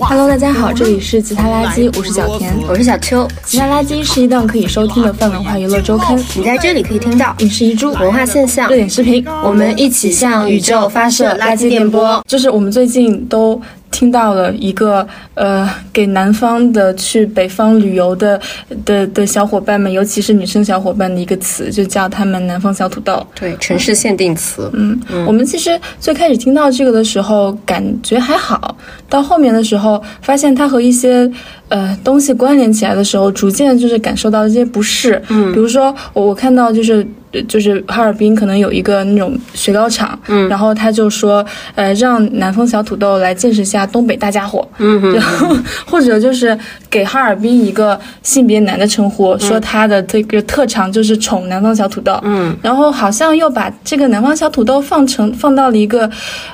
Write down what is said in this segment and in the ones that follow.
Hello，大家好，这里是吉他垃圾，我是小田，我是小秋。吉他垃圾是一档可以收听的泛文化娱乐周刊，你在这里可以听到影视遗珠、文化现象、热点视频，我们一起向宇宙发射垃圾电波。就是我们最近都。听到了一个呃，给南方的去北方旅游的的的小伙伴们，尤其是女生小伙伴的一个词，就叫他们“南方小土豆”。对，城市限定词。嗯，我们其实最开始听到这个的时候，感觉还好，到后面的时候，发现它和一些呃东西关联起来的时候，逐渐就是感受到一些不适。嗯，比如说我我看到就是。就是哈尔滨可能有一个那种雪糕厂，嗯，然后他就说，呃，让南方小土豆来见识下东北大家伙，嗯，然后或者就是给哈尔滨一个性别男的称呼，说他的这个特长就是宠南方小土豆，嗯，然后好像又把这个南方小土豆放成放到了一个，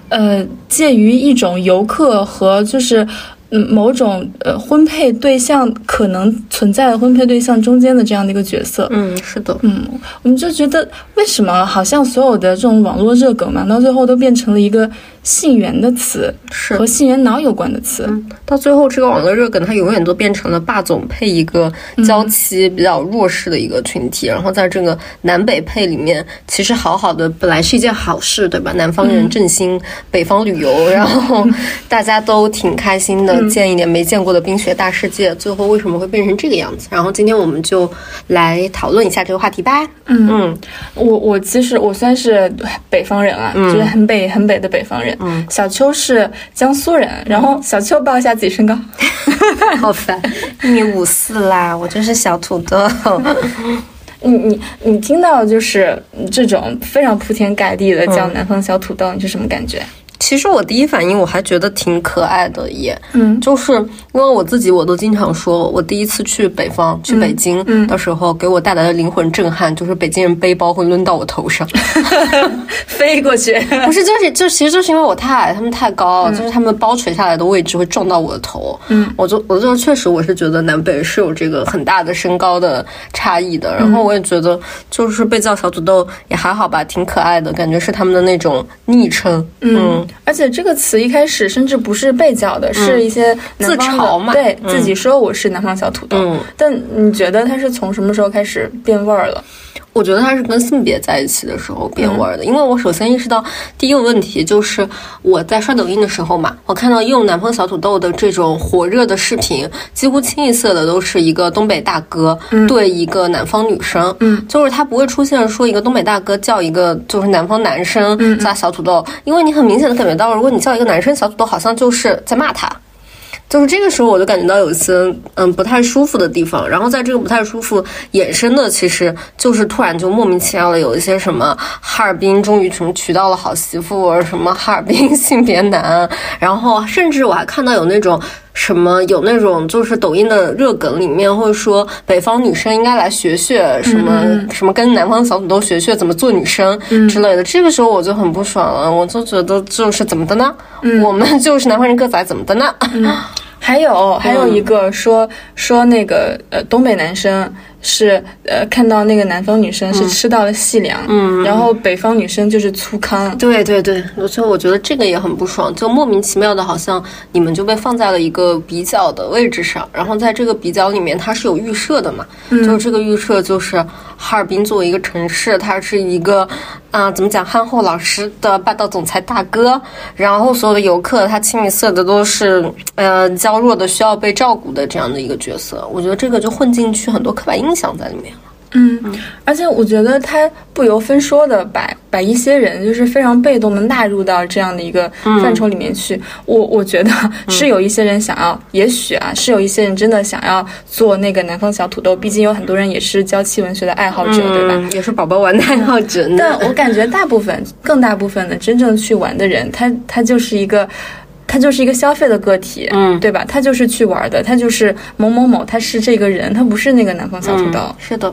呃，介于一种游客和就是。嗯，某种呃婚配对象可能存在的婚配对象中间的这样的一个角色，嗯，是的，嗯，我们就觉得为什么好像所有的这种网络热梗嘛，到最后都变成了一个。性缘的词是和性缘脑有关的词，到最后这个网络热梗，它永远都变成了霸总配一个娇妻比较弱势的一个群体，然后在这个南北配里面，其实好好的本来是一件好事，对吧？南方人振兴北方旅游，然后 大家都挺开心的，见一点没见过的冰雪大世界。最后为什么会变成这个样子？然后今天我们就来讨论一下这个话题吧。嗯嗯，我我其实我算是北方人啊，就是很北很北的北方人。嗯，小秋是江苏人，然后小秋报一下自己身高，好烦，一米五四啦，我就是小土豆。你你你听到就是这种非常铺天盖地的叫南方小土豆，你是什么感觉？其实我第一反应我还觉得挺可爱的，也，嗯，就是因为我自己，我都经常说，我第一次去北方，去北京的时候，给我带来的灵魂震撼，就是北京人背包会抡到我头上，飞过去，不是，就是就其实就是因为我太矮，他们太高，就是他们包垂下来的位置会撞到我的头，嗯，我就我就确实我是觉得南北是有这个很大的身高的差异的，然后我也觉得就是被叫小土豆也还好吧，挺可爱的，感觉是他们的那种昵称，嗯。而且这个词一开始甚至不是被叫的，是一些自嘲嘛，对自己说我是南方小土豆。嗯但你觉得它是从什么时候开始变味儿了？我觉得它是跟性别在一起的时候变味儿的，因为我首先意识到第一个问题就是我在刷抖音的时候嘛，我看到用南方小土豆的这种火热的视频，几乎清一色的都是一个东北大哥对一个南方女生，嗯，就是他不会出现说一个东北大哥叫一个就是南方男生叫小土豆，因为你很明显感觉到，如果你叫一个男生小土豆，好像就是在骂他。就是这个时候，我就感觉到有一些嗯不太舒服的地方，然后在这个不太舒服衍生的，其实就是突然就莫名其妙的有一些什么哈尔滨终于什么娶到了好媳妇，什么哈尔滨 性别男，然后甚至我还看到有那种什么有那种就是抖音的热梗里面会说北方女生应该来学学什么什么跟南方小土豆学学怎么做女生之类的，这个时候我就很不爽了，我就觉得就是怎么的呢？我们就是南方人个子矮怎么的呢？还有还有一个说说那个呃东北男生。是呃，看到那个南方女生是吃到了细粮，嗯，然后北方女生就是粗糠，对对对，所以我觉得这个也很不爽，就莫名其妙的，好像你们就被放在了一个比较的位置上，然后在这个比较里面，它是有预设的嘛，就是这个预设就是哈尔滨作为一个城市，它是一个啊，怎么讲憨厚老实的霸道总裁大哥，然后所有的游客他清一色的都是呃娇弱的需要被照顾的这样的一个角色，我觉得这个就混进去很多刻板印象。想在里面了，嗯，而且我觉得他不由分说的把把一些人就是非常被动的纳入到这样的一个范畴里面去。我我觉得是有一些人想要，也许啊，是有一些人真的想要做那个南方小土豆。毕竟有很多人也是娇妻文学的爱好者，对吧？也是宝宝玩的爱好者。但我感觉大部分、更大部分的真正去玩的人，他他就是一个。他就是一个消费的个体，嗯，对吧？他就是去玩的，他就是某某某，他是这个人，他不是那个南方小土豆。是的，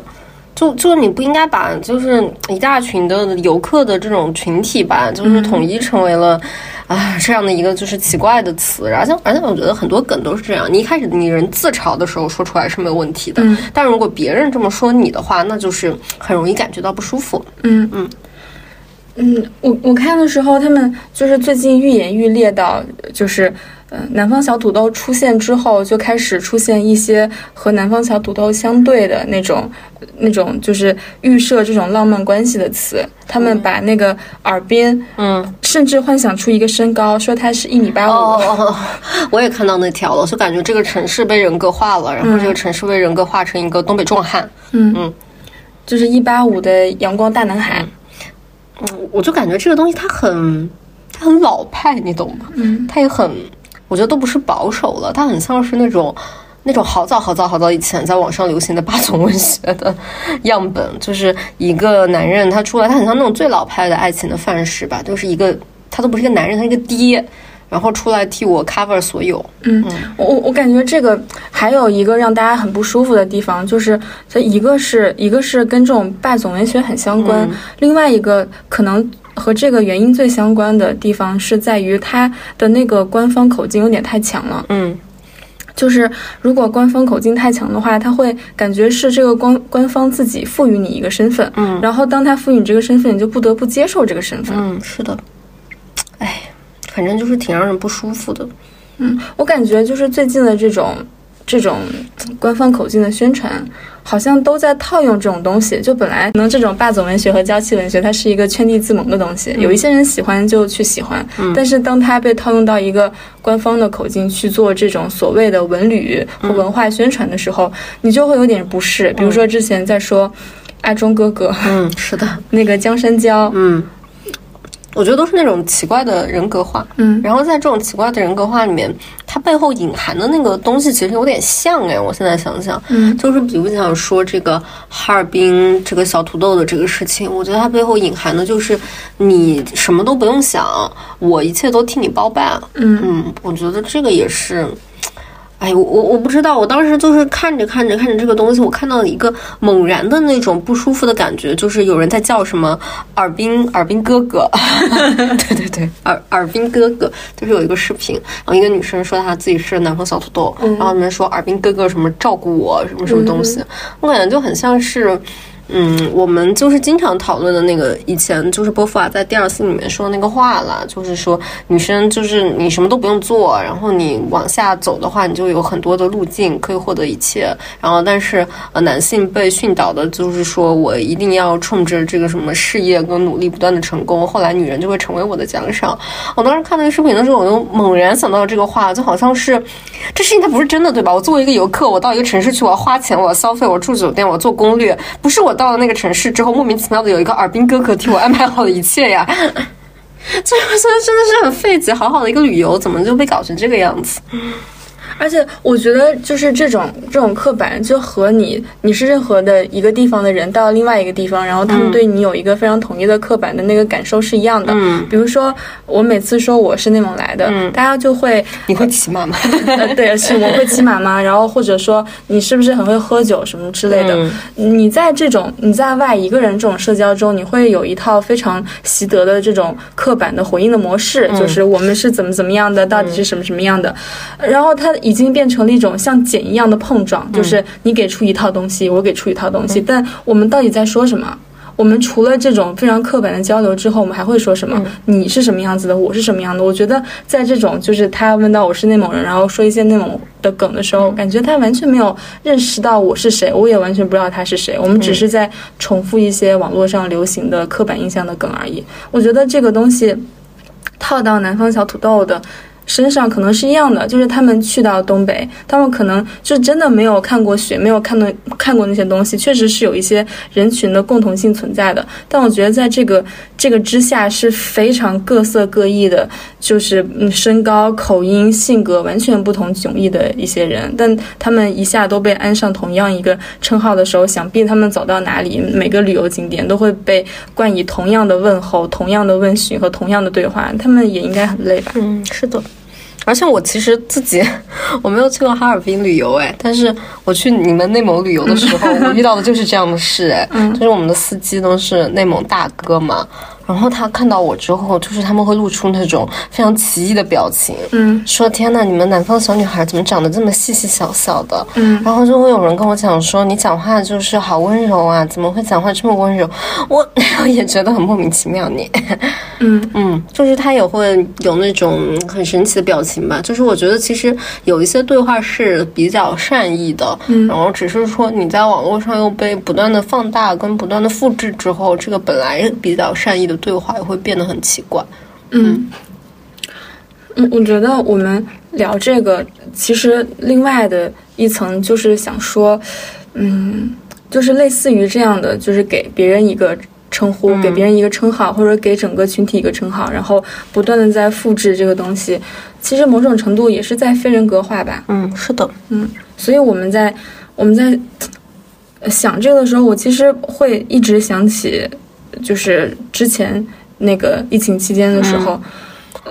就就你不应该把就是一大群的游客的这种群体吧，就是统一成为了啊这样的一个就是奇怪的词。而且而且，我觉得很多梗都是这样，你一开始你人自嘲的时候说出来是没有问题的，但如果别人这么说你的话，那就是很容易感觉到不舒服。嗯嗯。嗯，我我看的时候，他们就是最近愈演愈烈到，就是呃，南方小土豆出现之后，就开始出现一些和南方小土豆相对的那种那种，就是预设这种浪漫关系的词。他们把那个耳边，嗯，甚至幻想出一个身高，说他是一米八五。哦，我也看到那条了，就感觉这个城市被人格化了，然后这个城市被人格化成一个东北壮汉。嗯嗯，就是一八五的阳光大男孩。嗯，我就感觉这个东西它很，它很老派，你懂吗？嗯，它也很，我觉得都不是保守了，它很像是那种那种好早好早好早以前在网上流行的霸总文学的样本，就是一个男人他出来，他很像那种最老派的爱情的范式吧，就是一个他都不是一个男人，他是一个爹。然后出来替我 cover 所有。嗯，我我感觉这个还有一个让大家很不舒服的地方，就是它一个是一个是跟这种霸总文学很相关，另外一个可能和这个原因最相关的地方是在于它的那个官方口径有点太强了。嗯，就是如果官方口径太强的话，他会感觉是这个官官方自己赋予你一个身份，嗯，然后当他赋予你这个身份，你就不得不接受这个身份。嗯，是的，哎。反正就是挺让人不舒服的，嗯，我感觉就是最近的这种这种官方口径的宣传，好像都在套用这种东西。就本来可能这种霸总文学和娇妻文学，它是一个圈地自萌的东西，有一些人喜欢就去喜欢，但是当它被套用到一个官方的口径去做这种所谓的文旅和文化宣传的时候，你就会有点不适。比如说之前在说阿忠哥哥，嗯，是的，那个江山娇，嗯。我觉得都是那种奇怪的人格化，嗯，然后在这种奇怪的人格化里面，它背后隐含的那个东西其实有点像哎，我现在想想，嗯，就是比如想说这个哈尔滨这个小土豆的这个事情，我觉得它背后隐含的就是你什么都不用想，我一切都替你包办，嗯。嗯，我觉得这个也是。哎，我我我不知道，我当时就是看着看着看着这个东西，我看到了一个猛然的那种不舒服的感觉，就是有人在叫什么“尔滨尔滨哥哥 ”，对对对，尔尔滨哥哥，就是有一个视频，然后一个女生说她自己是南方小土豆，然后里面说尔滨哥哥什么照顾我什么什么东西，我感觉就很像是。嗯，我们就是经常讨论的那个，以前就是波伏娃在第二次里面说的那个话了，就是说女生就是你什么都不用做，然后你往下走的话，你就有很多的路径可以获得一切。然后，但是呃，男性被训导的就是说我一定要冲着这个什么事业跟努力不断的成功，后来女人就会成为我的奖赏。我当时看那个视频的时候，我就猛然想到这个话，就好像是这事情它不是真的，对吧？我作为一个游客，我到一个城市去，我要花钱，我要消费，我住酒店，我做攻略，不是我。到了那个城市之后，莫名其妙的有一个耳滨哥哥替我安排好了一切呀，这真的真的是很费解。好好的一个旅游，怎么就被搞成这个样子？而且我觉得，就是这种这种刻板，就和你你是任何的一个地方的人到另外一个地方，然后他们对你有一个非常统一的刻板的那个感受是一样的。嗯，比如说我每次说我是内蒙来的，大家就会你会骑马吗？呃，对，是我会骑马吗？然后或者说你是不是很会喝酒什么之类的？你在这种你在外一个人这种社交中，你会有一套非常习得的这种刻板的回应的模式，就是我们是怎么怎么样的，到底是什么什么样的，然后他已经变成了一种像茧一样的碰撞，就是你给出一套东西，我给出一套东西，但我们到底在说什么？我们除了这种非常刻板的交流之后，我们还会说什么？你是什么样子的？我是什么样的？我觉得在这种就是他问到我是内蒙人，然后说一些内蒙的梗的时候，感觉他完全没有认识到我是谁，我也完全不知道他是谁。我们只是在重复一些网络上流行的刻板印象的梗而已。我觉得这个东西套到南方小土豆的。身上可能是一样的，就是他们去到东北，他们可能就真的没有看过雪，没有看到看过那些东西，确实是有一些人群的共同性存在的。但我觉得在这个这个之下是非常各色各异的，就是嗯身高、口音、性格完全不同迥异的一些人，但他们一下都被安上同样一个称号的时候，想必他们走到哪里，每个旅游景点都会被冠以同样的问候、同样的问询和同样的对话，他们也应该很累吧？嗯，是的。而且我其实自己 我没有去过哈尔滨旅游哎，但是我去你们内蒙旅游的时候，我遇到的就是这样的事哎，就是我们的司机都是内蒙大哥嘛，然后他看到我之后，就是他们会露出那种非常奇异的表情，嗯说天呐，你们南方小女孩怎么长得这么细细小小的？嗯然后就会有人跟我讲说，你讲话就是好温柔啊，怎么会讲话这么温柔？我我也觉得很莫名其妙你。嗯 嗯，就是他也会有那种很神奇的表情吧。就是我觉得其实有一些对话是比较善意的，嗯然后只是说你在网络上又被不断的放大跟不断的复制之后，这个本来比较善意的对话也会变得很奇怪。嗯，嗯，我觉得我们聊这个，其实另外的一层就是想说，嗯，就是类似于这样的，就是给别人一个称呼，给别人一个称号，或者给整个群体一个称号，然后不断的在复制这个东西，其实某种程度也是在非人格化吧。嗯，是的，嗯所以我们在我们在呃想这个的时候，我其实会一直想起，就是之前那个疫情期间的时候，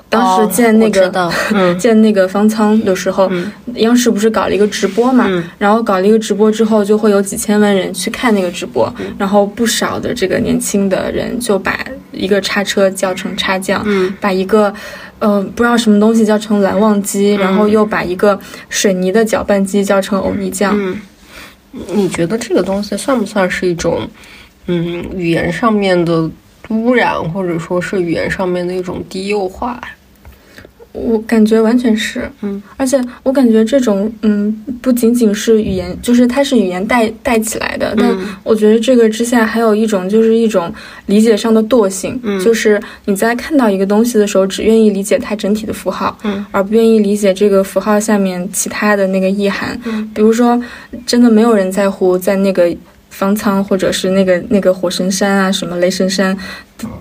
当时建那个、哦我知道 嗯。见那个方舱的时候，央视不是搞了一个直播嘛？嗯。然后搞了一个直播之后，就会有几千万人去看那个直播，嗯。然后不少的这个年轻的人就把一个叉车叫成叉匠，嗯。把一个。呃，不知道什么东西叫成蓝忘机，然后又把一个水泥的搅拌机叫成欧泥酱。嗯，你觉得这个东西算不算是一种，嗯，语言上面的污染，或者说是语言上面的一种低幼化？我感觉完全是，嗯，而且我感觉这种，嗯，不仅仅是语言，就是它是语言带带起来的，但我觉得这个之下还有一种，就是一种理解上的惰性，嗯。就是你在看到一个东西的时候，只愿意理解它整体的符号，嗯，而不愿意理解这个符号下面其他的那个意涵，嗯，比如说，真的没有人在乎在那个。方舱或者是那个那个火神山啊，什么雷神山，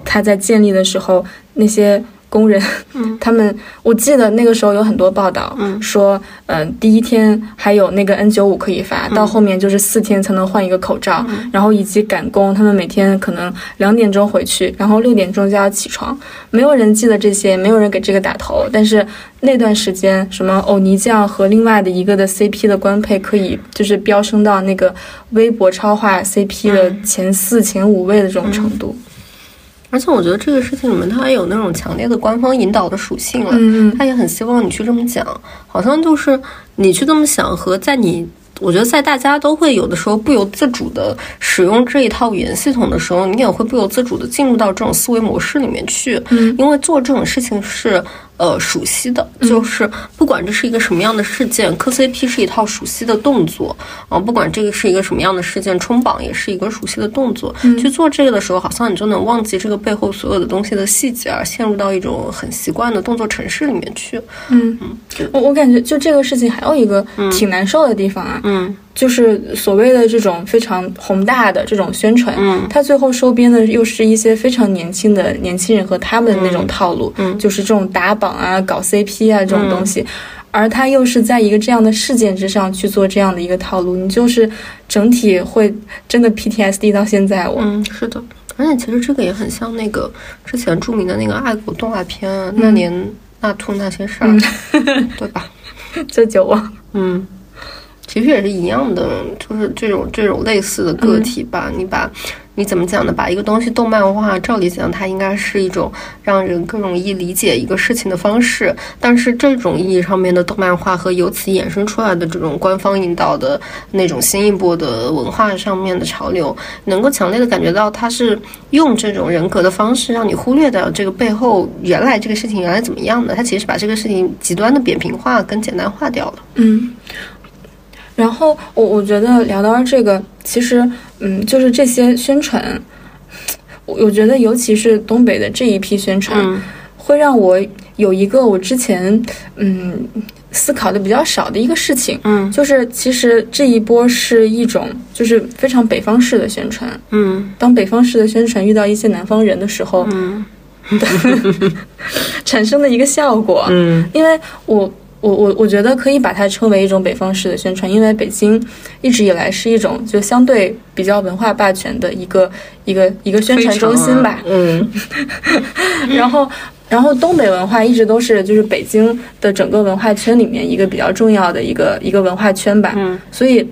它在建立的时候，那些工人，他们我记得那个时候有很多报道，嗯。说，嗯、第一天还有那个 N 9 5可以发，到后面就是四天才能换一个口罩，然后以及赶工，他们每天可能两点钟回去，然后六点钟就要起床，没有人记得这些，没有人给这个打头，但是那段时间，什么欧尼酱和另外的一个的 CP 的官配可以就是飙升到那个微博超话 CP 的前四、前五位的这种程度，而且我觉得这个事情里面，它还有那种强烈的官方引导的属性了。嗯他也很希望你去这么讲，好像就是你去这么想和在你。我觉得在大家都会有的时候不由自主的使用这一套语言系统的时候，你也会不由自主的进入到这种思维模式里面去。嗯因为做这种事情是呃熟悉的，就是不管这是一个什么样的事件，磕 CP 是一套熟悉的动作啊、不管这个是一个什么样的事件，冲榜也是一个熟悉的动作。去做这个的时候，好像你就能忘记这个背后所有的东西的细节，而陷入到一种很习惯的动作程式里面去。嗯，我我感觉就这个事情还有一个挺难受的地方啊，嗯就是所谓的这种非常宏大的这种宣传，嗯它最后收编的又是一些非常年轻的年轻人和他们的那种套路，嗯就是这种打榜啊、搞 CP 啊这种东西。而他又是在一个这样的事件之上去做这样的一个套路，你就是整体会真的 PTSD 到现在我。嗯，是的。而且其实这个也很像那个之前著名的那个爱国动画片啊，那年那兔那些事儿，对吧？这酒窝，嗯，其实也是一样的，就是这种这种类似的个体吧。你把你怎么讲呢？把一个东西动漫化，照理讲它应该是一种让人更容易理解一个事情的方式。但是这种意义上面的动漫化和由此衍生出来的这种官方引导的那种新一波的文化上面的潮流，能够强烈的感觉到它是用这种人格的方式让你忽略掉这个背后原来这个事情原来怎么样的。它其实把这个事情极端的扁平化跟简单化掉了。嗯。然后我我觉得聊到这个，其实嗯，就是这些宣传，我我觉得尤其是东北的这一批宣传，嗯会让我有一个我之前嗯思考的比较少的一个事情，嗯就是其实这一波是一种就是非常北方式的宣传。嗯当北方式的宣传遇到一些南方人的时候，嗯 产生的一个效果。嗯因为我我我我觉得可以把它称为一种北方式的宣传，因为北京一直以来是一种就相对比较文化霸权的一个一个一个宣传中心吧。嗯 然后。然后东北文化一直都是就是北京的整个文化圈里面一个比较重要的一个一个文化圈吧，嗯所以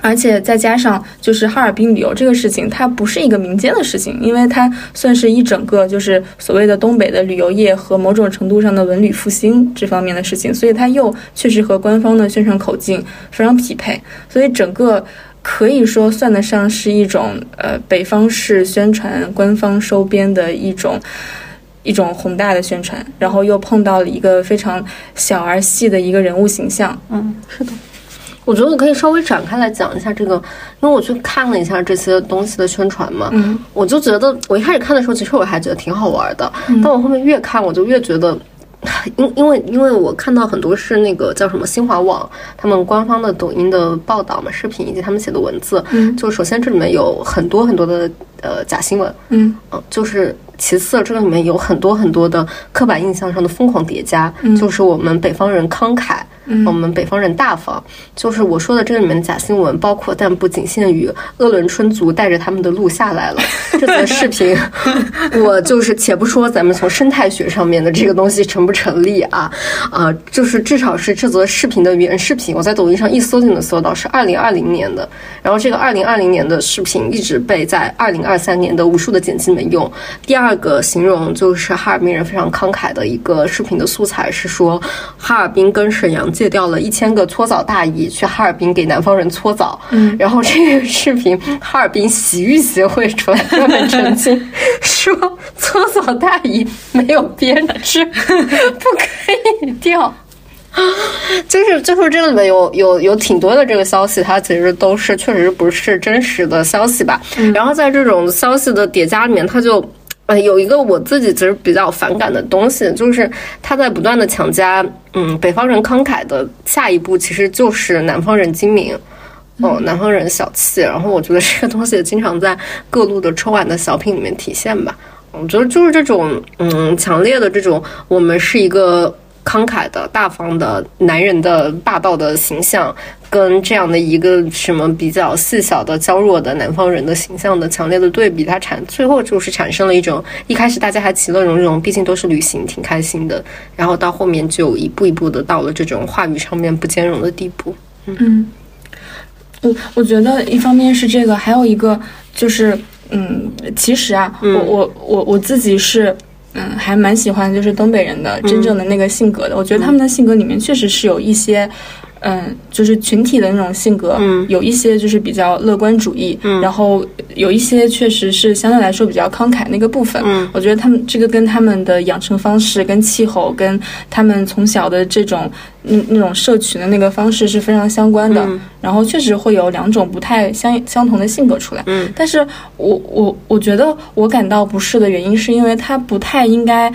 而且再加上就是哈尔滨旅游这个事情，它不是一个民间的事情，因为它算是一整个就是所谓的东北的旅游业和某种程度上的文旅复兴这方面的事情，所以它又确实和官方的宣传口径非常匹配，所以整个可以说算得上是一种呃北方式宣传官方收编的一种一种宏大的宣传，然后又碰到了一个非常小而细的一个人物形象，嗯，是的。我觉得我可以稍微展开来讲一下这个，因为我去看了一下这些东西的宣传嘛，嗯，我就觉得我一开始看的时候，其实我还觉得挺好玩的，但我后面越看，我就越觉得，因因为因为我看到很多是那个叫什么新华网他们官方的抖音的报道嘛，视频以及他们写的文字，嗯，就首先这里面有很多很多的呃假新闻，嗯。嗯，就是其次这个里面有很多很多的刻板印象上的疯狂叠加，就是我们北方人慷慨。我们北方人大方，就是我说的这个里面的假新闻，包括但不仅限于鄂伦春族带着他们的鹿下来了 这则视频，我就是且不说咱们从生态学上面的这个东西成不成立啊，啊，就是至少是这则视频的原视频，我在抖音上一搜就能搜到，是二零二零年的。然后这个二零二零年的视频一直被在二零二三年的无数的剪辑里面用。第二个形容就是哈尔滨人非常慷慨的一个视频的素材是说，哈尔滨跟沈阳借调了一千个搓澡大姨去哈尔滨给南方人搓澡。嗯，然后这个视频哈尔滨洗浴协会出来专门澄清说，搓澡大姨没有编制，不可以调。就是就是这个里面有有有挺多的这个消息，它其实都是确实不是真实的消息吧。然后在这种消息的叠加里面，它就呃有一个我自己其实比较反感的东西，就是他在不断的强加，嗯，北方人慷慨的下一步其实就是南方人精明。哦，南方人小气，然后我觉得这个东西经常在各路的春晚的小品里面体现吧。我觉得就是这种，嗯，强烈的这种，我们是一个慷慨的、大方的男人的霸道的形象，跟这样的一个什么比较细小的、娇弱的南方人的形象的强烈的对比，它产最后就是产生了一种，一开始大家还其乐融融，毕竟都是旅行，挺开心的，然后到后面就一步一步的到了这种话语上面不兼容的地步。嗯，我我觉得一方面是这个，还有一个就是，嗯，其实啊，我我我我自己是。嗯，还蛮喜欢就是东北人的真正的那个性格的。我觉得他们的性格里面确实是有一些，嗯，就是群体的那种性格，嗯有一些就是比较乐观主义，嗯然后有一些确实是相对来说比较慷慨那个部分。嗯我觉得他们这个跟他们的养成方式、跟气候、跟他们从小的这种那那种社群的那个方式是非常相关的。嗯然后确实会有两种不太相相同的性格出来。嗯但是我我我觉得我感到不适的原因，是因为他不太应该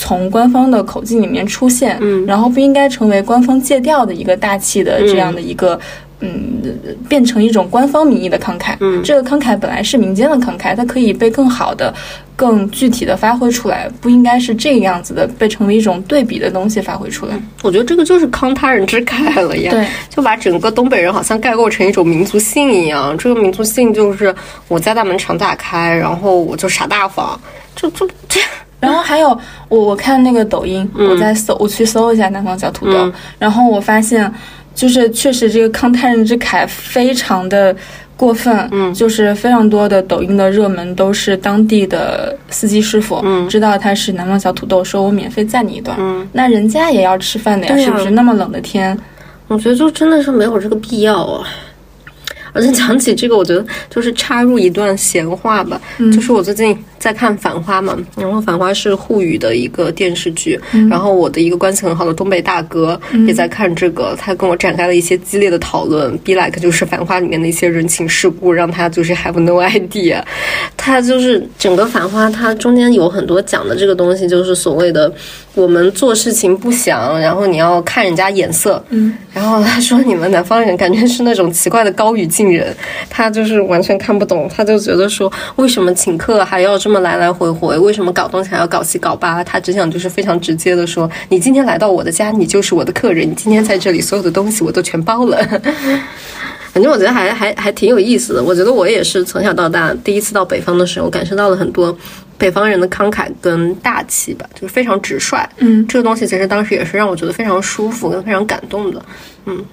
从官方的口径里面出现，嗯然后不应该成为官方借调的一个大气的这样的一个。嗯，变成一种官方名义的慷慨。嗯这个慷慨本来是民间的慷慨，它可以被更好的、更具体的发挥出来，不应该是这个样子的，被成为一种对比的东西发挥出来。我觉得这个就是慷他人之慨了呀。对，就把整个东北人好像概括成一种民族性一样。这个民族性就是我家大门常打开，然后我就傻大方，就就这。然后还有我我看那个抖音，我在搜，我去搜一下南方小土豆，嗯。然后我发现，就是确实这个康泰人之凯非常的过分，嗯。就是非常多的抖音的热门都是当地的司机师傅，嗯。知道他是南方小土豆，说我免费载你一段，嗯，那人家也要吃饭的呀是不是？那么冷的天，我觉得就真的是没有这个必要啊。而且讲起这个，我觉得就是插入一段闲话吧，就是我最近在看《繁花》嘛，然后《繁花》是沪语的一个电视剧，然后我的一个关系很好的东北大哥也在看这个，他跟我展开了一些激烈的讨论，be like 就是《繁花》里面的一些人情世故，让他就是 have no idea，他就是整个《繁花》，它中间有很多讲的这个东西，就是所谓的我们做事情不想，然后你要看人家眼色，嗯，然后他说你们南方人感觉是那种奇怪的高语境人，他就是完全看不懂，他就觉得说为什么请客还要这么来来回回，为什么搞东西还要搞七搞八？他只想就是非常直接的说，你今天来到我的家，你就是我的客人，你今天在这里所有的东西我都全包了。反正我觉得还还还挺有意思的。我觉得我也是从小到大第一次到北方的时候，感受到了很多北方人的慷慨跟大气吧，就是非常直率。嗯这个东西其实当时也是让我觉得非常舒服跟非常感动的。嗯，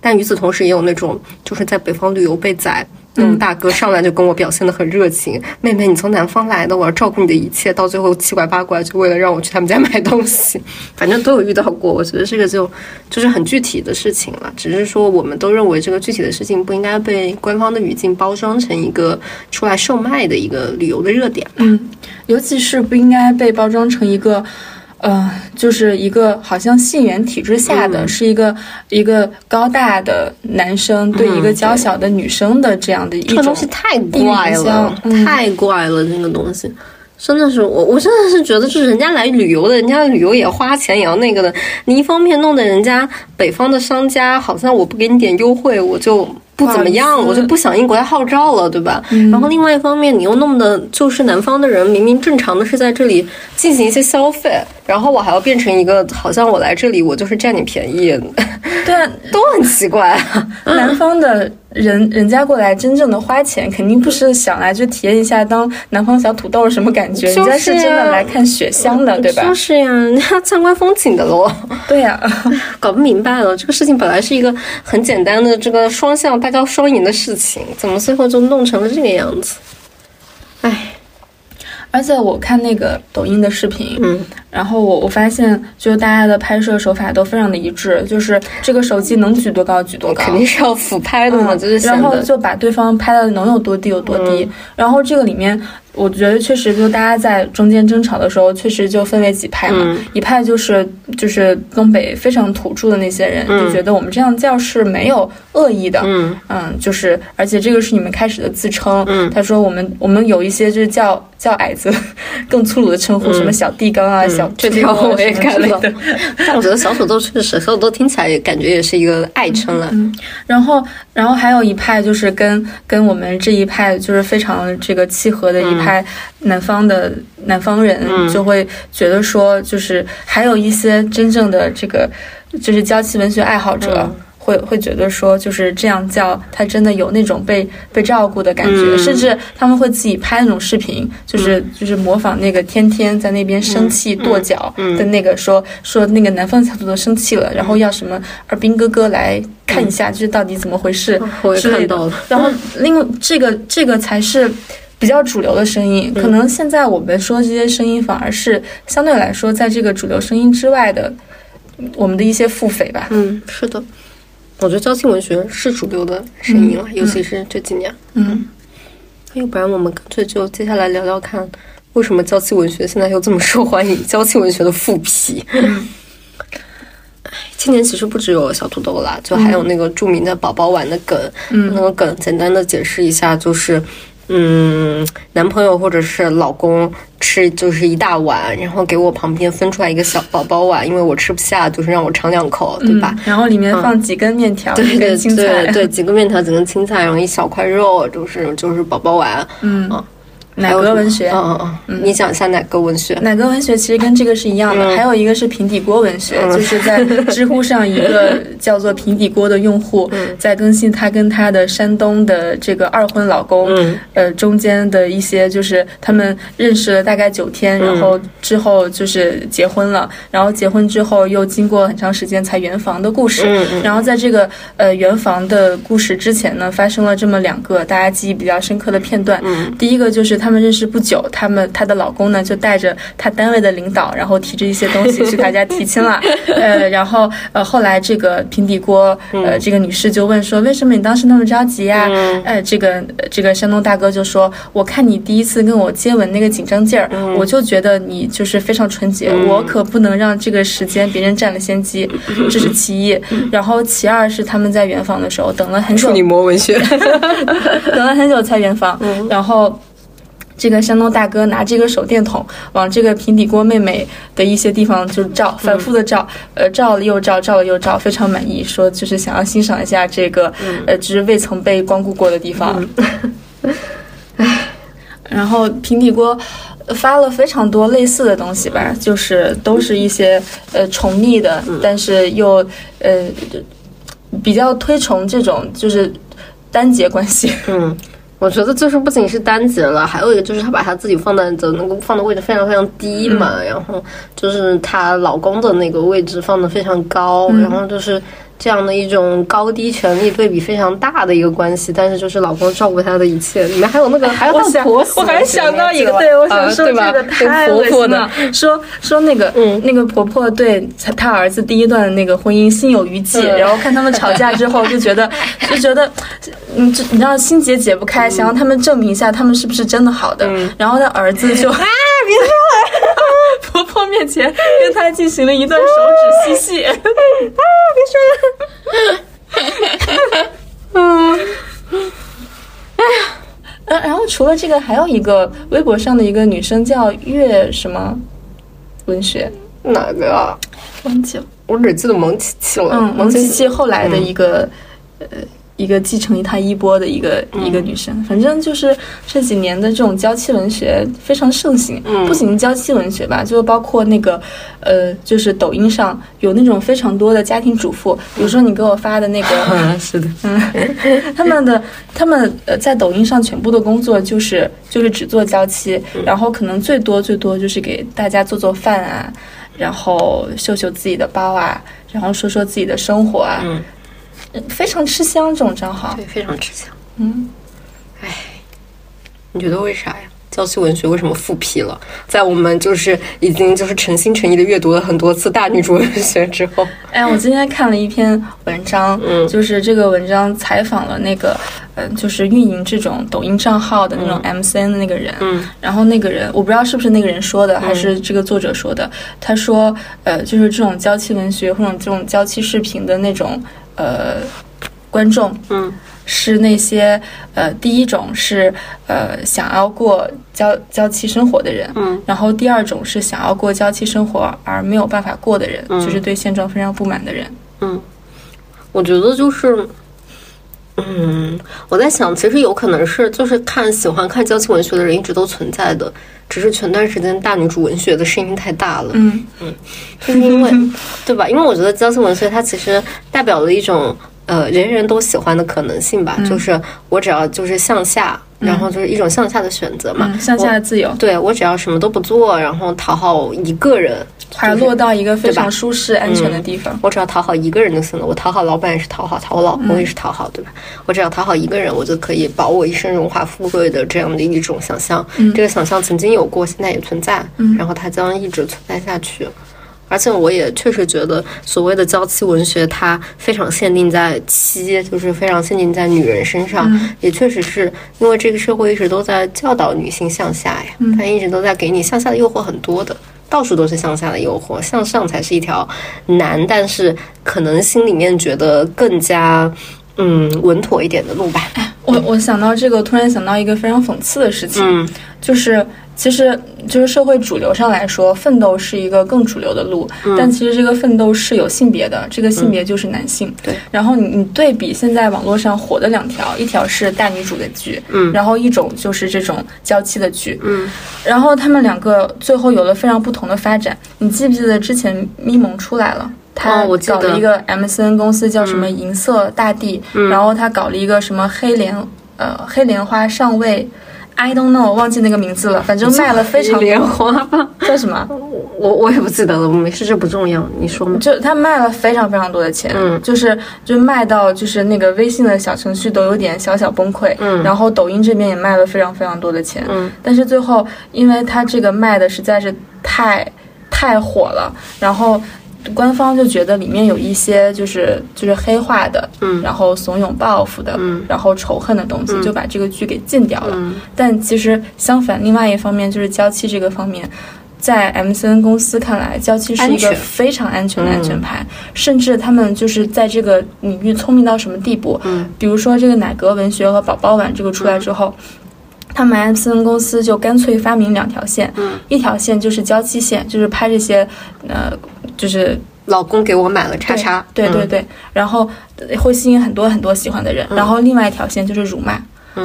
但与此同时，也有那种就是在北方旅游被宰。那种大哥上来就跟我表现的很热情，妹妹你从南方来的，我要照顾你的一切，到最后七拐八拐就为了让我去他们家买东西，反正都有遇到过。我觉得这个就就是很具体的事情了，只是说我们都认为这个具体的事情不应该被官方的语境包装成一个出来售卖的一个旅游的热点。嗯，尤其是不应该被包装成一个。呃，就是一个好像信源体制下的是一个一个高大的男生对一个娇小的女生的这样的一种东西太怪了，太怪了，这个东西。真的是我，我真的是觉得，就是人家来旅游的，人家旅游也花钱也要那个的，你一方面弄得人家北方的商家好像我不给你点优惠我就。不怎么样，我就不响应国家号召了，对吧？然后另外一方面，你又弄的就是南方的人，明明正常的是在这里进行一些消费，然后我还要变成一个好像我来这里我就是占你便宜，对，都很奇怪。南方的。人人家过来真正的花钱，肯定不是想来就体验一下当南方小土豆什么感觉，人家是真的来看雪乡的，对吧？就是呀，人家参观风景的喽。对呀，搞不明白了，这个事情本来是一个很简单的这个双向大家双赢的事情，怎么最后就弄成了这个样子？唉。而且我看那个抖音的视频，嗯，然后我我发现，就大家的拍摄手法都非常的一致，就是这个手机能举多高举多高，肯定是要俯拍的嘛，就是然后就把对方拍的能有多低有多低，然后这个里面。我觉得确实，就大家在中间争吵的时候，确实就分为几派嘛。一派就是就是东北非常土著的那些人，就觉得我们这样叫是没有恶意的。嗯嗯，就是而且这个是你们开始的自称。嗯，他说我们我们有一些就是叫叫矮子 更粗鲁的称呼，什么小地缸啊、小这条我也看了。但我觉得小土豆确实，小土豆听起来也感觉也是一个爱称了。然后然后还有一派就是跟跟我们这一派就是非常这个契合的一。派南方的南方人就会觉得说，就是还有一些真正的这个就是娇妻文学爱好者会会觉得说，就是这样叫他真的有那种被被照顾的感觉，甚至他们会自己拍那种视频，就是就是模仿那个天天在那边生气跺脚的那个说说那个南方小土豆生气了，然后要什么二兵哥哥来看一下，就是到底怎么回事之类的。然后另这个这个才是。比较主流的声音，可能现在我们说这些声音，反而是相对来说，在这个主流声音之外的，我们的一些腹诽吧。嗯，是的，我觉得娇妻文学是主流的声音了，尤其是这几年。嗯，要不然我们干脆就接下来聊聊看，为什么娇妻文学现在又这么受欢迎？娇妻文学的复批。今年其实不只有小土豆啦，就还有那个著名的宝宝碗的梗。嗯，那个梗简单的解释一下，就是。嗯，男朋友或者是老公吃就是一大碗，然后给我旁边分出来一个小宝宝碗，因为我吃不下，就是让我尝两口，对吧？然后里面放几根面条，对对 对对，几根面条，几根青菜，然后一小块肉，就是就是宝宝碗，嗯。奶格文学，嗯嗯嗯，你讲一下奶格文学。奶格文学其实跟这个是一样的，还有一个是平底锅文学，就是在知乎上一个 叫做平底锅的用户在更新他跟他的山东的这个二婚老公，呃中间的一些就是他们认识了大概九天，然后之后就是结婚了，然后结婚之后又经过很长时间才圆房的故事。然后在这个呃圆房的故事之前呢，发生了这么两个大家记忆比较深刻的片段。第一个就是。他们认识不久，他们她的老公呢就带着他单位的领导，然后提着一些东西去她家提亲了。呃，然后呃后来这个平底锅呃这个女士就问说，为什么你当时那么着急呀？呃，这个这个山东大哥就说，我看你第一次跟我接吻那个紧张劲儿，我就觉得你就是非常纯洁，我可不能让这个时间别人占了先机，这是其一。然后其二是他们在圆房的时候等了很久，处女膜文学，等了很久才圆房，然后。这个山东大哥拿这个手电筒往这个平底锅妹妹的一些地方就照，反复的照，呃，照了又照，照了又照，非常满意，说就是想要欣赏一下这个，呃，只是未曾被光顾过的地方。唉，然后平底锅发了非常多类似的东西吧，就是都是一些呃宠溺的，但是又呃比较推崇这种就是单节关系。嗯。我觉得就是不仅是单节了，还有一个就是她把她自己放在的那个放的位置非常非常低嘛，然后就是她老公的那个位置放的非常高，然后就是这样的一种高低权力对比非常大的一个关系，但是就是老公照顾她的一切，里面还有那个 还有我想，婆媳，我还想到一个，对对我想说？这个太婆婆恶心了，。说说那个、那个婆婆对她儿子第一段的那个婚姻心有余悸，嗯然后看他们吵架之后就觉得 就觉得，你，这你知道心结解不开，想让他们证明一下他们是不是真的好的，然后他儿子就 啊别说了，面前跟他进行了一段手指嬉戏，啊 呃，然后除了这个，还有一个微博上的一个女生叫月什么文学，哪个啊？忘记了。我只记得蒙奇奇了。嗯，蒙奇奇后来的一个、呃一个继承她衣钵的一个、嗯一个女生，反正就是这几年的这种娇妻文学非常盛行。嗯不仅娇妻文学吧，就包括那个呃，就是抖音上有那种非常多的家庭主妇，比如说你给我发的那个。嗯，是的，嗯他们的他们呃在抖音上全部的工作就是就是只做娇妻，然后可能最多最多就是给大家做做饭啊，然后秀秀自己的包啊，然后说说自己的生活啊，嗯非常吃香这种账号。对，非常吃香。嗯，哎你觉得为啥呀？娇妻文学为什么复辟了？在我们就是已经就是诚心诚意的阅读了很多次大女主文学之后，哎，我今天看了一篇文章，嗯就是这个文章采访了那个，嗯、就是运营这种抖音账号的那种 MCN 的那个人，嗯然后那个人我不知道是不是那个人说的，还是这个作者说的。他说，呃，就是这种娇妻文学或者这种娇妻视频的那种呃观众，嗯是那些呃，第一种是呃想要过娇娇妻生活的人，嗯然后第二种是想要过娇妻生活而没有办法过的人，嗯就是对现状非常不满的人。嗯，我觉得就是。嗯，我在想，其实有可能是就是看喜欢看娇妻文学的人一直都存在的，只是前段时间大女主文学的声音太大了。嗯就是因为，对吧？因为我觉得娇妻文学它其实代表了一种呃人人都喜欢的可能性吧，就是我只要就是向下，然后就是一种向下的选择嘛，嗯，向下的自由，对我只要什么都不做，然后讨好一个人，还落到一个非常舒适、安全的地方。我只要讨好一个人就行了。我讨好老板也是讨好，讨好老公也是讨好，对吧？我只要讨好一个人，我就可以保我一生荣华富贵的这样的一种想象。这个想象曾经有过，现在也存在，然后它将一直存在下去。而且我也确实觉得，所谓的娇妻文学，它非常限定在妻，就是非常限定在女人身上。也确实是因为这个社会一直都在教导女性向下呀，它一直都在给你向下的诱惑很多的。到处都是向下的诱惑，向上才是一条难，但是可能心里面觉得更加嗯稳妥一点的路吧。我我想到这个，突然想到一个非常讽刺的事情，嗯就是其实就是社会主流上来说，奋斗是一个更主流的路，但其实这个奋斗是有性别的，这个性别就是男性。对，然后你你对比现在网络上火的两条，一条是大女主的剧，嗯然后一种就是这种娇妻的剧，嗯然后他们两个最后有了非常不同的发展。你记不记得之前咪蒙出来了？他搞了一个 MCN 公司，叫什么银色大地，然后他搞了一个什么黑莲呃黑莲花上位，I don't know，忘记那个名字了，反正卖了非常莲，花吧，叫什么？我我也不记得了，没事，这不重要，你说嘛。就他卖了非常非常多的钱，嗯。就是就卖到就是那个微信的小程序都有点小小崩溃，嗯。然后抖音这边也卖了非常非常多的钱，嗯。但是最后因为他这个卖的实在是太太火了，然后官方就觉得里面有一些就是就是黑化的，嗯。然后怂恿报复的，嗯。然后仇恨的东西，就把这个剧给禁掉了。嗯。但其实相反，另外一方面就是娇妻这个方面，在 MCN 公司看来，娇妻是一个非常安全的安全牌，甚至他们就是在这个领域聪明到什么地步？嗯。比如说这个奶格文学和宝宝碗这个出来之后。他们 MCN 公司就干脆发明两条线，嗯。一条线就是娇妻线，就是拍这些，呃，就是老公给我买了叉叉，嗯对对对，然后呃会吸引很多很多喜欢的人。然后另外一条线就是辱骂，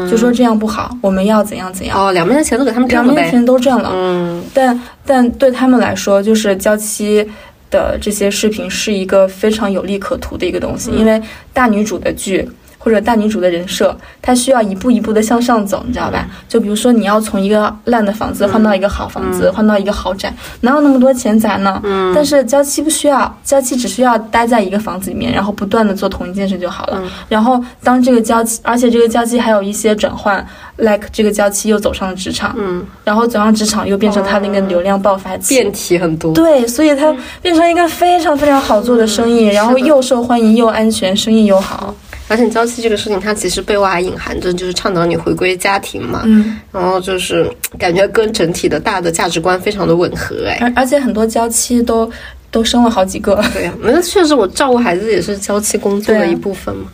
就说这样不好，我们要怎样怎样，哦，两边的钱都给他们两边挣了呗。钱都挣了。嗯但但对他们来说，就是娇妻的这些视频是一个非常有利可图的一个东西，因为大女主的剧。或或者大女主的人设，她需要一步一步的向上走，你知道吧？就比如说你要从一个烂的房子换到一个好房子，换到一个豪宅，哪有那么多钱砸呢？嗯。但是娇妻不需要，娇妻只需要待在一个房子里面，然后不断的做同一件事就好了。然后当这个娇妻，而且这个娇妻还有一些转换，like 这个娇妻又走上了职场，嗯，然后走上职场又变成她那个流量爆发期，变体很多。对，所以她变成一个非常非常好做的生意，然后又受欢迎又安全，生意又好。而且娇妻这个事情，它其实背后还隐含着就是倡导你回归家庭嘛，嗯，然后就是感觉跟整体的大的价值观非常的吻合哎，而而且很多娇妻都都生了好几个，对呀，那确实我照顾孩子也是娇妻工作的一部分嘛，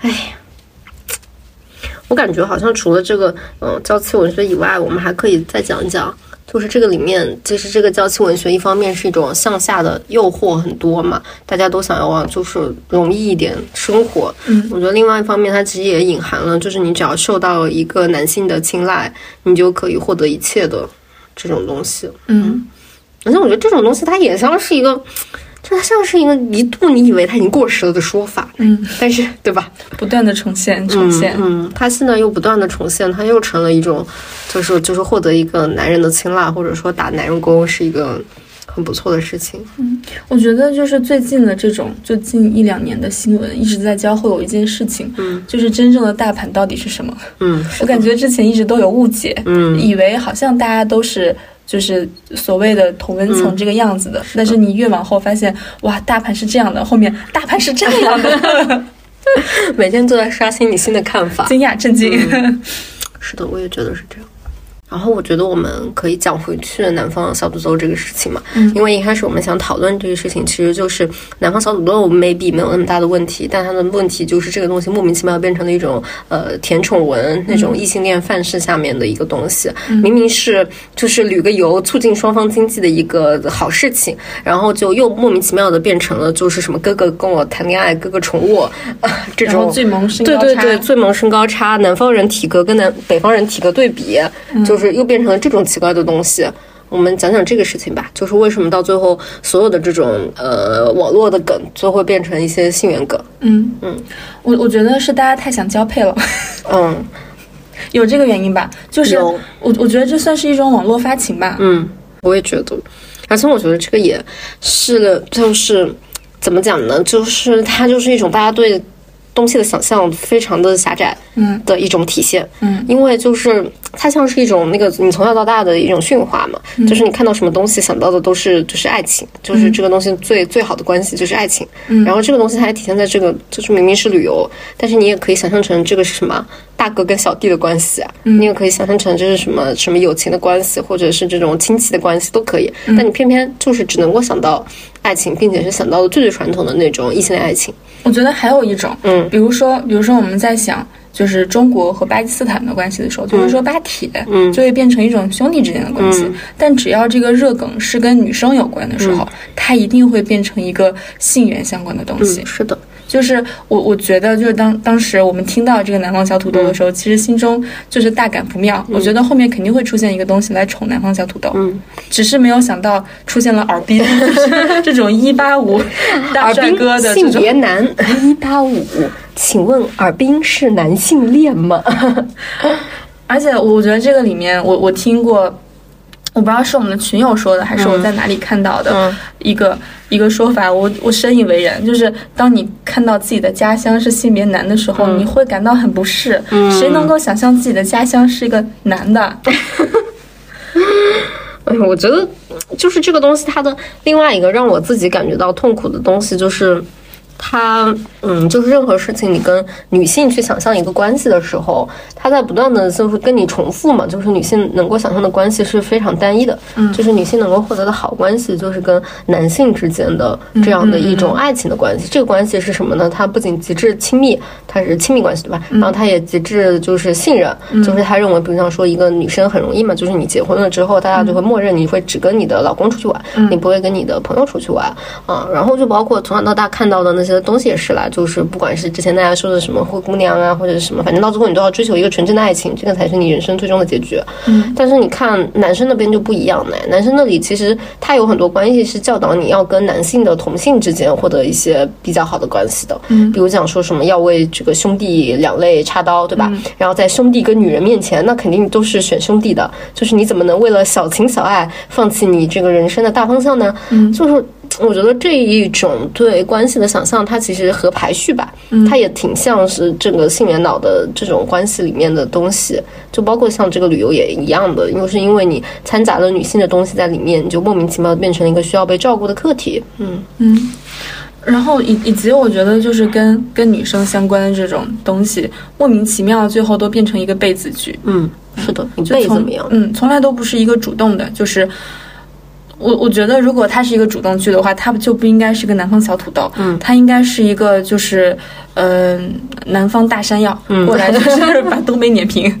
哎呀，我感觉好像除了这个嗯娇妻文学以外，我们还可以再讲一讲。就是这个里面，其实这个娇妻文学，一方面是一种向下的诱惑很多嘛，大家都想要往就是容易一点生活。嗯，我觉得另外一方面，它其实也隐含了，就是你只要受到一个男性的青睐，你就可以获得一切的这种东西。嗯，而且我觉得这种东西，它也像是一个。就它像是一个一度你以为它已经过时了的说法，嗯，但是对吧？不断的重现，重现，嗯，它现在又不断的重现，它又成了一种，就是就是获得一个男人的青睐，或者说打男人工是一个很不错的事情。嗯，我觉得就是最近的这种，就近一两年的新闻一直在教会我一件事情，嗯，就是真正的大盘到底是什么？嗯，我感觉之前一直都有误解，嗯，以为好像大家都是。就是所谓的同温层这个样子的，但是你越往后发现，哇，大盘是这样的，后面大盘是这样的，每天都在刷新你新的看法，惊讶震惊。是的，我也觉得是这样。然后我觉得我们可以讲回去南方小土豆这个事情嘛，因为一开始我们想讨论这个事情，其实就是南方小土豆 maybe 没有那么大的问题，但它的问题就是这个东西莫名其妙变成了一种呃甜宠文那种异性恋范式下面的一个东西，明明是就是旅个游促进双方经济的一个好事情，然后就又莫名其妙的变成了就是什么哥哥跟我谈恋爱，哥哥宠我这种最萌身高差，对对对，最萌身高差，南方人体格跟南北方人体格对比就。就是又变成了这种奇怪的东西，我们讲讲这个事情吧。就是为什么到最后所有的这种呃网络的梗，就会变成一些性缘梗？嗯嗯，我我觉得是大家太想交配了，嗯，有这个原因吧。就是我我觉得这算是一种网络发情吧。嗯，我也觉得，而且我觉得这个也是，就是怎么讲呢？就是它就是一种大家对。东西的想象非常的狭窄，嗯，的一种体现，嗯，因为就是它像是一种那个你从小到大的一种驯化嘛，就是你看到什么东西想到的都是就是爱情，就是这个东西最最好的关系就是爱情，嗯，然后这个东西它还体现在这个就是明明是旅游，但是你也可以想象成这个是什么大哥跟小弟的关系啊，你也可以想象成这是什么什么友情的关系，或者是这种亲戚的关系都可以，但你偏偏就是只能够想到爱情，并且是想到了最最传统的那种异性恋爱情。我觉得还有一种，嗯，比如说，比如说我们在想，就是中国和巴基斯坦的关系的时候，就是说巴铁，嗯，就会变成一种兄弟之间的关系。但只要这个热梗是跟女生有关的时候，它一定会变成一个性缘相关的东西。是的，就是我我觉得，就是当当时我们听到这个南方小土豆的时候，其实心中就是大感不妙。我觉得后面肯定会出现一个东西来宠南方小土豆，嗯，只是没有想到出现了耳滨，就是这种一八五 大帅哥的性别男。一八五，请问尔滨是男性恋吗？而且我觉得这个里面，我我听过，我不知道是我们的群友说的，还是我在哪里看到的一个一个说法，我我深以为然。就是当你看到自己的家乡是性别男的时候，你会感到很不适。谁能够想象自己的家乡是一个男的？哎，我觉得就是这个东西，它的另外一个让我自己感觉到痛苦的东西就是。他嗯，就是任何事情，你跟女性去想象一个关系的时候，他在不断的就是跟你重复嘛，就是女性能够想象的关系是非常单一的，嗯，就是女性能够获得的好关系，就是跟男性之间的这样的一种爱情的关系。这个关系是什么呢？它不仅极致亲密，它是亲密关系，对吧？然后它也极致就是信任，就是他认为，比如像说一个女生很容易嘛，就是你结婚了之后，大家就会默认你会只跟你的老公出去玩，你不会跟你的朋友出去玩啊。然后就包括从小到大看到的那。些东西也是啦，就是不管是之前大家说的什么灰姑娘啊，或者是什么，反正到最后你都要追求一个纯真的爱情，这个才是你人生最终的结局。嗯，但是你看男生那边就不一样呢，男生那里其实他有很多关系是教导你要跟男性的同性之间获得一些比较好的关系的。嗯，比如讲说什么要为这个兄弟两肋插刀，对吧？然后在兄弟跟女人面前，那肯定都是选兄弟的。就是你怎么能为了小情小爱放弃你这个人生的大方向呢？嗯，就是我觉得这一种对关系的想象，它其实和排序吧，它也挺像是这个性缘脑的这种关系里面的东西。就包括像这个旅游也一样的，因为是因为你掺杂了女性的东西在里面，你就莫名其妙的变成了一个需要被照顾的课题。嗯嗯。然后以以及我觉得就是跟跟女生相关的这种东西，莫名其妙最后都变成一个被字句。嗯，是的，你背怎么样？嗯，从来都不是一个主动的，就是我我觉得如果它是一个主动剧的话，它就不应该是个南方小土豆，嗯，它应该是一个就是呃南方大山药过来 就是把东北碾平。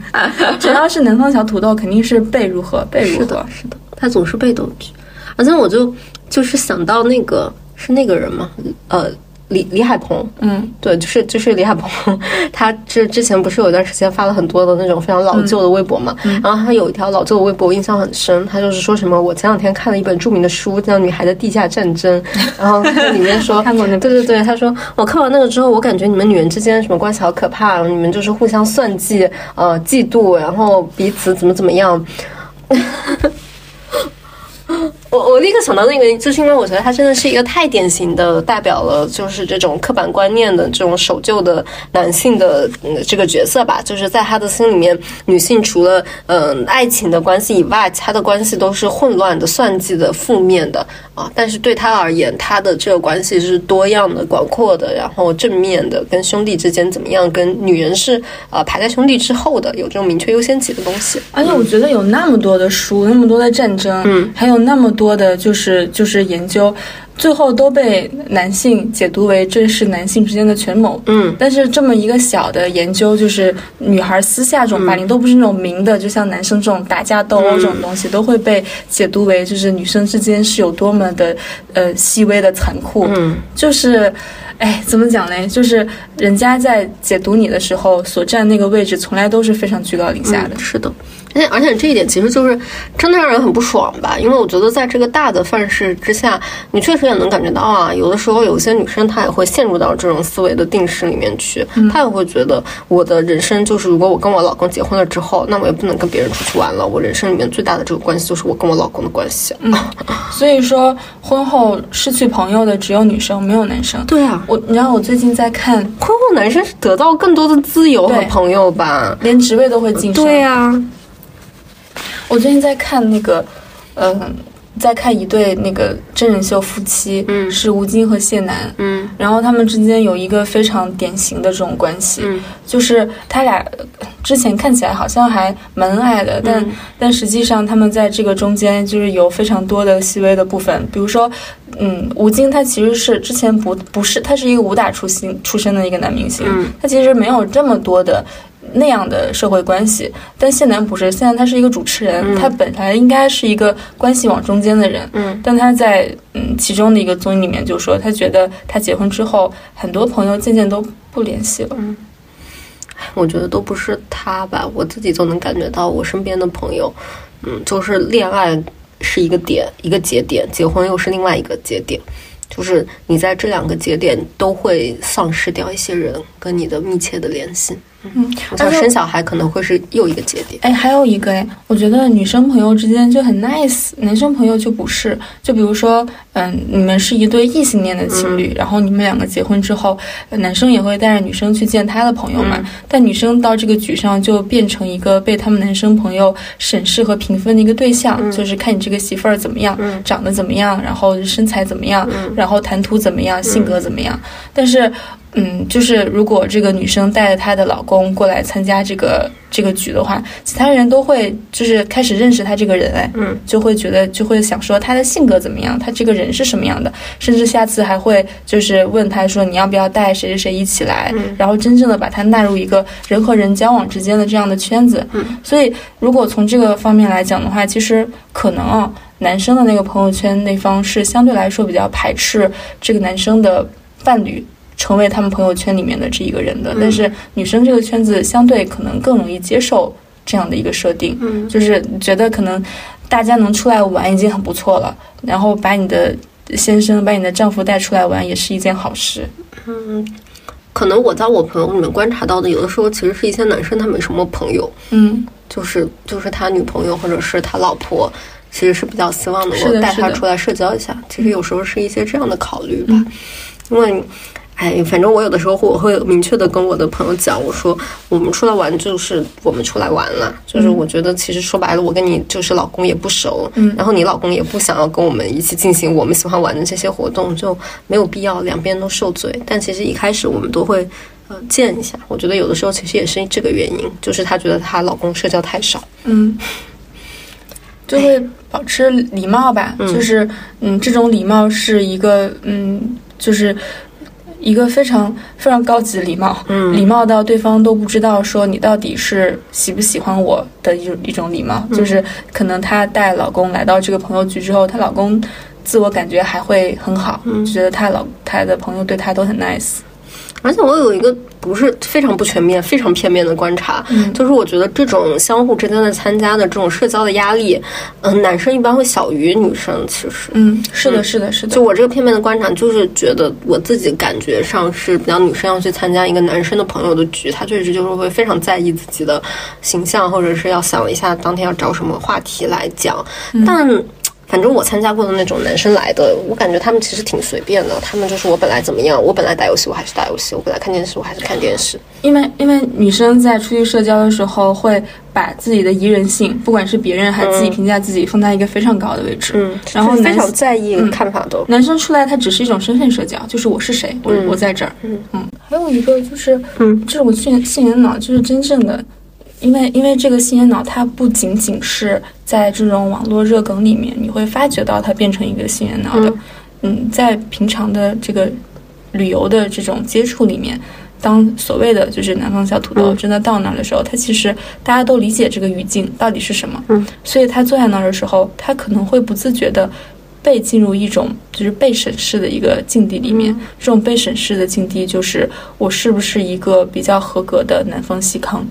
只要是南方小土豆，肯定是被如何被如何，是的，是的它总是被动剧。而且我就就是想到那个。是那个人吗？呃，李李海鹏，嗯，对，就是就是李海鹏，他之之前不是有一段时间发了很多的那种非常老旧的微博嘛，然后他有一条老旧的微博我印象很深，他就是说什么我前两天看了一本著名的书叫《女孩的地下战争》，然后里面说看过那对对对，他说我看完那个之后，我感觉你们女人之间什么关系好可怕，你们就是互相算计，呃，嫉妒，然后彼此怎么怎么样。我我立刻想到那个，就是因为我觉得他真的是一个太典型的代表了，就是这种刻板观念的这种守旧的男性的这个角色吧。就是在他的心里面，女性除了嗯爱情的关系以外，其他的关系都是混乱的、算计的、负面的啊。但是对他而言，他的这个关系是多样的、广阔的，然后正面的，跟兄弟之间怎么样，跟女人是呃排在兄弟之后的，有这种明确优先级的东西。而且我觉得有那么多的书，那么多的战争，嗯，还有那么多。的就是就是研究，最后都被男性解读为这是男性之间的权谋。嗯，但是这么一个小的研究，就是女孩私下这种霸凌，都不是那种明的，就像男生这种打架斗殴这种东西，都会被解读为就是女生之间是有多么的呃细微的残酷。嗯，就是，哎，怎么讲嘞？就是人家在解读你的时候，所占那个位置，从来都是非常居高临下的。是的。而且，而且这一点其实就是真的让人很不爽吧？因为我觉得在这个大的范式之下，你确实也能感觉到啊，有的时候有些女生她也会陷入到这种思维的定式里面去，她也会觉得我的人生就是，如果我跟我老公结婚了之后，那我也不能跟别人出去玩了。我人生里面最大的这个关系就是我跟我老公的关系。嗯，所以说婚后失去朋友的只有女生，没有男生。对啊，我你知道我最近在看，婚后男生是得到更多的自由和朋友吧，连职位都会晋升。对呀。我最近在看那个，嗯，在看一对那个真人秀夫妻，嗯，是吴京和谢楠，嗯，然后他们之间有一个非常典型的这种关系，嗯，就是他俩之前看起来好像还蛮恩爱的，但但实际上他们在这个中间就是有非常多的细微的部分，比如说，嗯，吴京他其实是之前不不是他是一个武打出星出身的一个男明星，嗯，他其实没有这么多的。那样的社会关系，但谢楠不是，现在他是一个主持人，他本来应该是一个关系网中间的人，嗯，但他在嗯其中的一个综艺里面就说，他觉得他结婚之后，很多朋友渐渐都不联系了，嗯，我觉得都不是他吧，我自己都能感觉到，我身边的朋友，嗯，就是恋爱是一个点，一个节点，结婚又是另外一个节点。就是你在这两个节点都会丧失掉一些人跟你的密切的联系。嗯，像生小孩可能会是又一个节点。哎，还有一个哎，我觉得女生朋友之间就很 nice，男生朋友就不是。就比如说，嗯，你们是一对异性恋的情侣，然后你们两个结婚之后，男生也会带着女生去见他的朋友嘛。但女生到这个局上就变成一个被他们男生朋友审视和评分的一个对象，就是看你这个媳妇儿怎么样，长得怎么样，然后身材怎么样，然后谈吐怎么样，性格怎么样。但是。嗯，就是如果这个女生带着她的老公过来参加这个这个局的话，其他人都会就是开始认识她这个人，哎，嗯，就会觉得就会想说她的性格怎么样，她这个人是什么样的，甚至下次还会就是问她说你要不要带谁谁谁一起来，然后真正的把她纳入一个人和人交往之间的这样的圈子。嗯，所以如果从这个方面来讲的话，其实可能啊，男生的那个朋友圈那方是相对来说比较排斥这个男生的。伴侣成为他们朋友圈里面的这一个人的。但是女生这个圈子相对可能更容易接受这样的一个设定，就是觉得可能大家能出来玩已经很不错了，然后把你的先生、把你的丈夫带出来玩也是一件好事。嗯，可能我在我朋友里面观察到的，有的时候其实是一些男生他没什么朋友，嗯，就是就是他女朋友或者是他老婆，其实是比较希望能够带是的是的他出来社交一下。其实有时候是一些这样的考虑吧，因为。哎，反正我有的时候我会明确的跟我的朋友讲，我说我们出来玩就是我们出来玩了，就是我觉得其实说白了，我跟你就是老公也不熟，嗯。然后你老公也不想要跟我们一起进行我们喜欢玩的这些活动，就没有必要两边都受罪。但其实一开始我们都会呃见一下，我觉得有的时候其实也是这个原因，就是她觉得她老公社交太少。嗯，就会保持礼貌吧，就是嗯，这种礼貌是一个嗯，就是一个非常非常高级的礼貌，嗯。礼貌到对方都不知道说你到底是喜不喜欢我的一种一种礼貌，就是可能她带老公来到这个朋友局之后，她老公自我感觉还会很好，就觉得她老她的朋友对她都很 nice，而且我有一个不是非常不全面、非常片面的观察，就是我觉得这种相互之间的参加的这种社交的压力，嗯、男生一般会小于女生。其实，嗯，是的，是的，是的就，我这个片面的观察，就是觉得我自己感觉上是比较女生要去参加一个男生的朋友的局，他确实就是会非常在意自己的形象，或者是要想一下当天要找什么话题来讲。但反正我参加过的那种男生来的，我感觉他们其实挺随便的。他们就是我本来怎么样，我本来打游戏我还是打游戏，我本来看电视我还是看电视。因为因为女生在出去社交的时候，会把自己的宜人性，不管是别人还是自己评价自己，放在一个非常高的位置。嗯，然后非常在意看法的。男生出来，他只是一种身份社交，就是我是谁，我、我在这儿。嗯还有一个就是，嗯，这种性性人脑，就是真正的，因为因为这个新烟脑，它不仅仅是在这种网络热梗里面，你会发觉到它变成一个新烟脑的。嗯在平常的这个旅游的这种接触里面。当所谓的就是南方小土豆真的到那儿的时候，他其实大家都理解这个语境到底是什么，嗯，所以他坐在那儿的时候，他可能会不自觉的被进入一种就是被审视的一个境地里面。这种被审视的境地就是我是不是一个比较合格的南方细糠，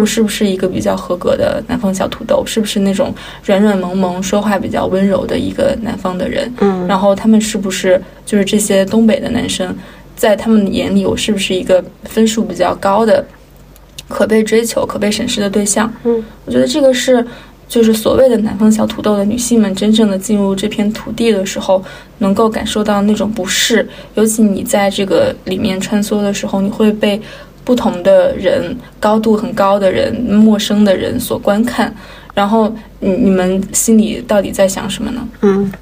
我是不是一个比较合格的南方小土豆，是不是那种软软萌萌、说话比较温柔的一个南方的人？嗯然后他们是不是就是这些东北的男生，在他们眼里，我是不是一个分数比较高的、可被追求、可被审视的对象？嗯，我觉得这个是。就是所谓的南方小土豆的女性们，真正的进入这片土地的时候，能够感受到那种不适。尤其你在这个里面穿梭的时候，你会被不同的人、高度很高的人、陌生的人所观看。然后，你你们心里到底在想什么呢？嗯。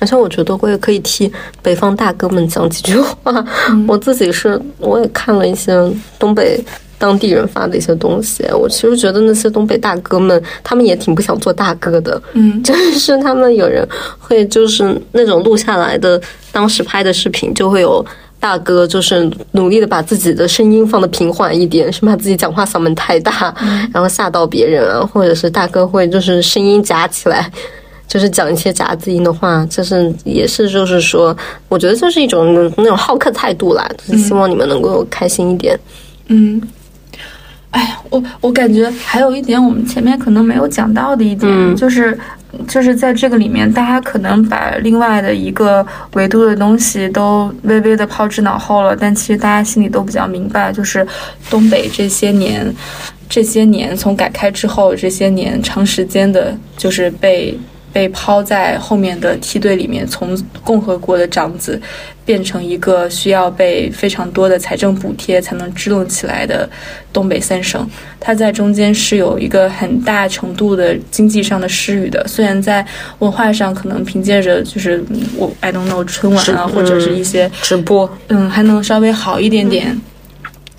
而且我觉得我也可以替北方大哥们讲几句话。我自己是我也看了一些东北当地人发的一些东西，我其实觉得那些东北大哥们，他们也挺不想做大哥的。嗯，就是他们有人会就是那种录下来的当时拍的视频，就会有大哥就是努力的把自己的声音放的平缓一点，生怕自己讲话嗓门太大，然后吓到别人啊，或者是大哥会就是声音夹起来。就是讲一些夹子音的话，就是也是就是说，我觉得就是一种那种好客态度啦，就是希望你们能够开心一点。嗯，哎呀，我我感觉还有一点，我们前面可能没有讲到的一点，嗯就是就是在这个里面，大家可能把另外的一个维度的东西都微微的抛之脑后了，但其实大家心里都比较明白，就是东北这些年，这些年从改开之后，这些年长时间的，就是被。被抛在后面的梯队里面，从共和国的长子变成一个需要被非常多的财政补贴才能支棱起来的东北三省，它在中间是有一个很大程度的经济上的失语的。虽然在文化上可能凭借着就是嗯我 I don't know 春晚啊，或者是一些直播，嗯，还能稍微好一点点。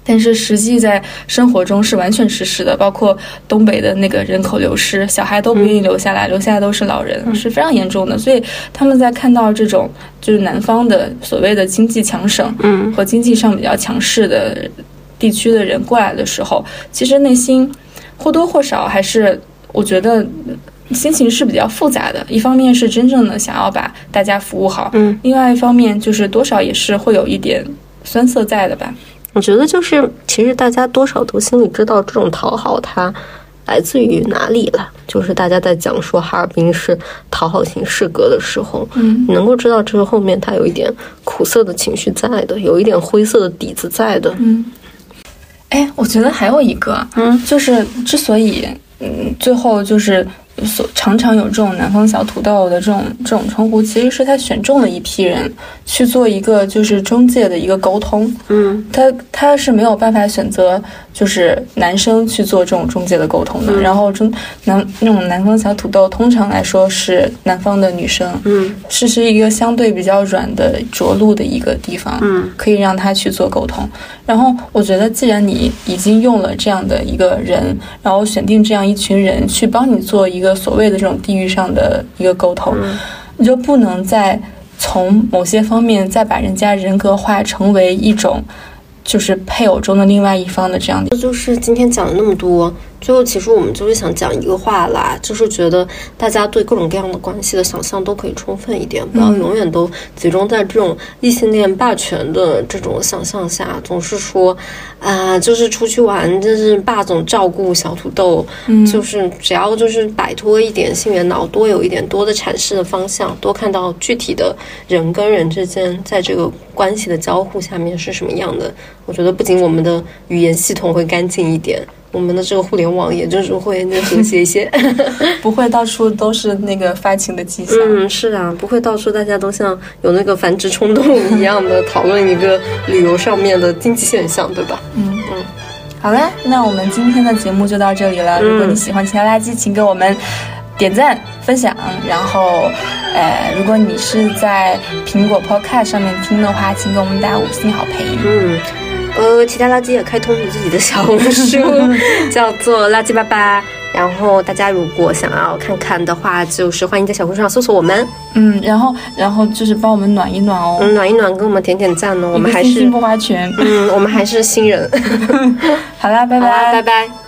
但是实际在生活中是完全失势的，包括东北的那个人口流失，小孩都不愿意留下来，留下来都是老人，是非常严重的。所以他们在看到这种就是南方的所谓的经济强省，嗯，和经济上比较强势的地区的人过来的时候，其实内心或多或少还是我觉得。心情是比较复杂的，一方面是真正的想要把大家服务好，嗯，另外一方面就是多少也是会有一点酸涩在的吧。我觉得就是，其实大家多少都心里知道这种讨好它来自于哪里了。就是大家在讲说哈尔滨是讨好型市格的时候，嗯你能够知道这个后面它有一点苦涩的情绪在的，有一点灰色的底子在的。嗯，哎，我觉得还有一个，嗯，就是之所以，嗯，最后就是所常常有这种南方小土豆的这种这种称呼，其实是他选中了一批人去做一个就是中介的一个沟通，嗯。他他是没有办法选择就是男生去做这种中介的沟通的，嗯。然后中南那种南方小土豆通常来说是南方的女生，嗯。是是一个相对比较软的着陆的一个地方，嗯。可以让他去做沟通。然后我觉得，既然你已经用了这样的一个人，然后选定这样一群人去帮你做一个所谓的这种地域上的一个沟通，嗯。你就不能再从某些方面再把人家人格化成为一种就是配偶中的另外一方的这样的。就是今天讲了那么多，最后其实我们就是想讲一个话啦，就是觉得大家对各种各样的关系的想象都可以充分一点，不要永远都集中在这种异性恋霸权的这种想象下，总是说，啊、就是出去玩，就是霸总照顾小土豆，嗯就是只要就是摆脱一点性缘脑，多有一点多的阐释的方向，多看到具体的人跟人之间在这个关系的交互下面是什么样的。我觉得不仅我们的语言系统会干净一点，我们的这个互联网也就是会那和谐一些。不会到处都是那个发情的迹象。嗯，是啊，不会到处大家都像有那个繁殖冲动一样的讨论一个旅游上面的经济现象，对吧？嗯嗯，好了，那我们今天的节目就到这里了。如果你喜欢其他垃圾，请给我们点赞、分享。然后，呃，如果你是在苹果 Podcast 上面听的话，请给我们打五星好评。嗯，呃，其他垃圾也开通了自己的小红书，叫做垃圾巴巴。然后大家如果想要看看的话，就是欢迎在小红书上搜索我们，嗯，然后，然后就是帮我们暖一暖哦。嗯，暖一暖，给我们点点赞哦。我们还是不花钱。嗯，我们还是新人。好啦，拜拜拜拜。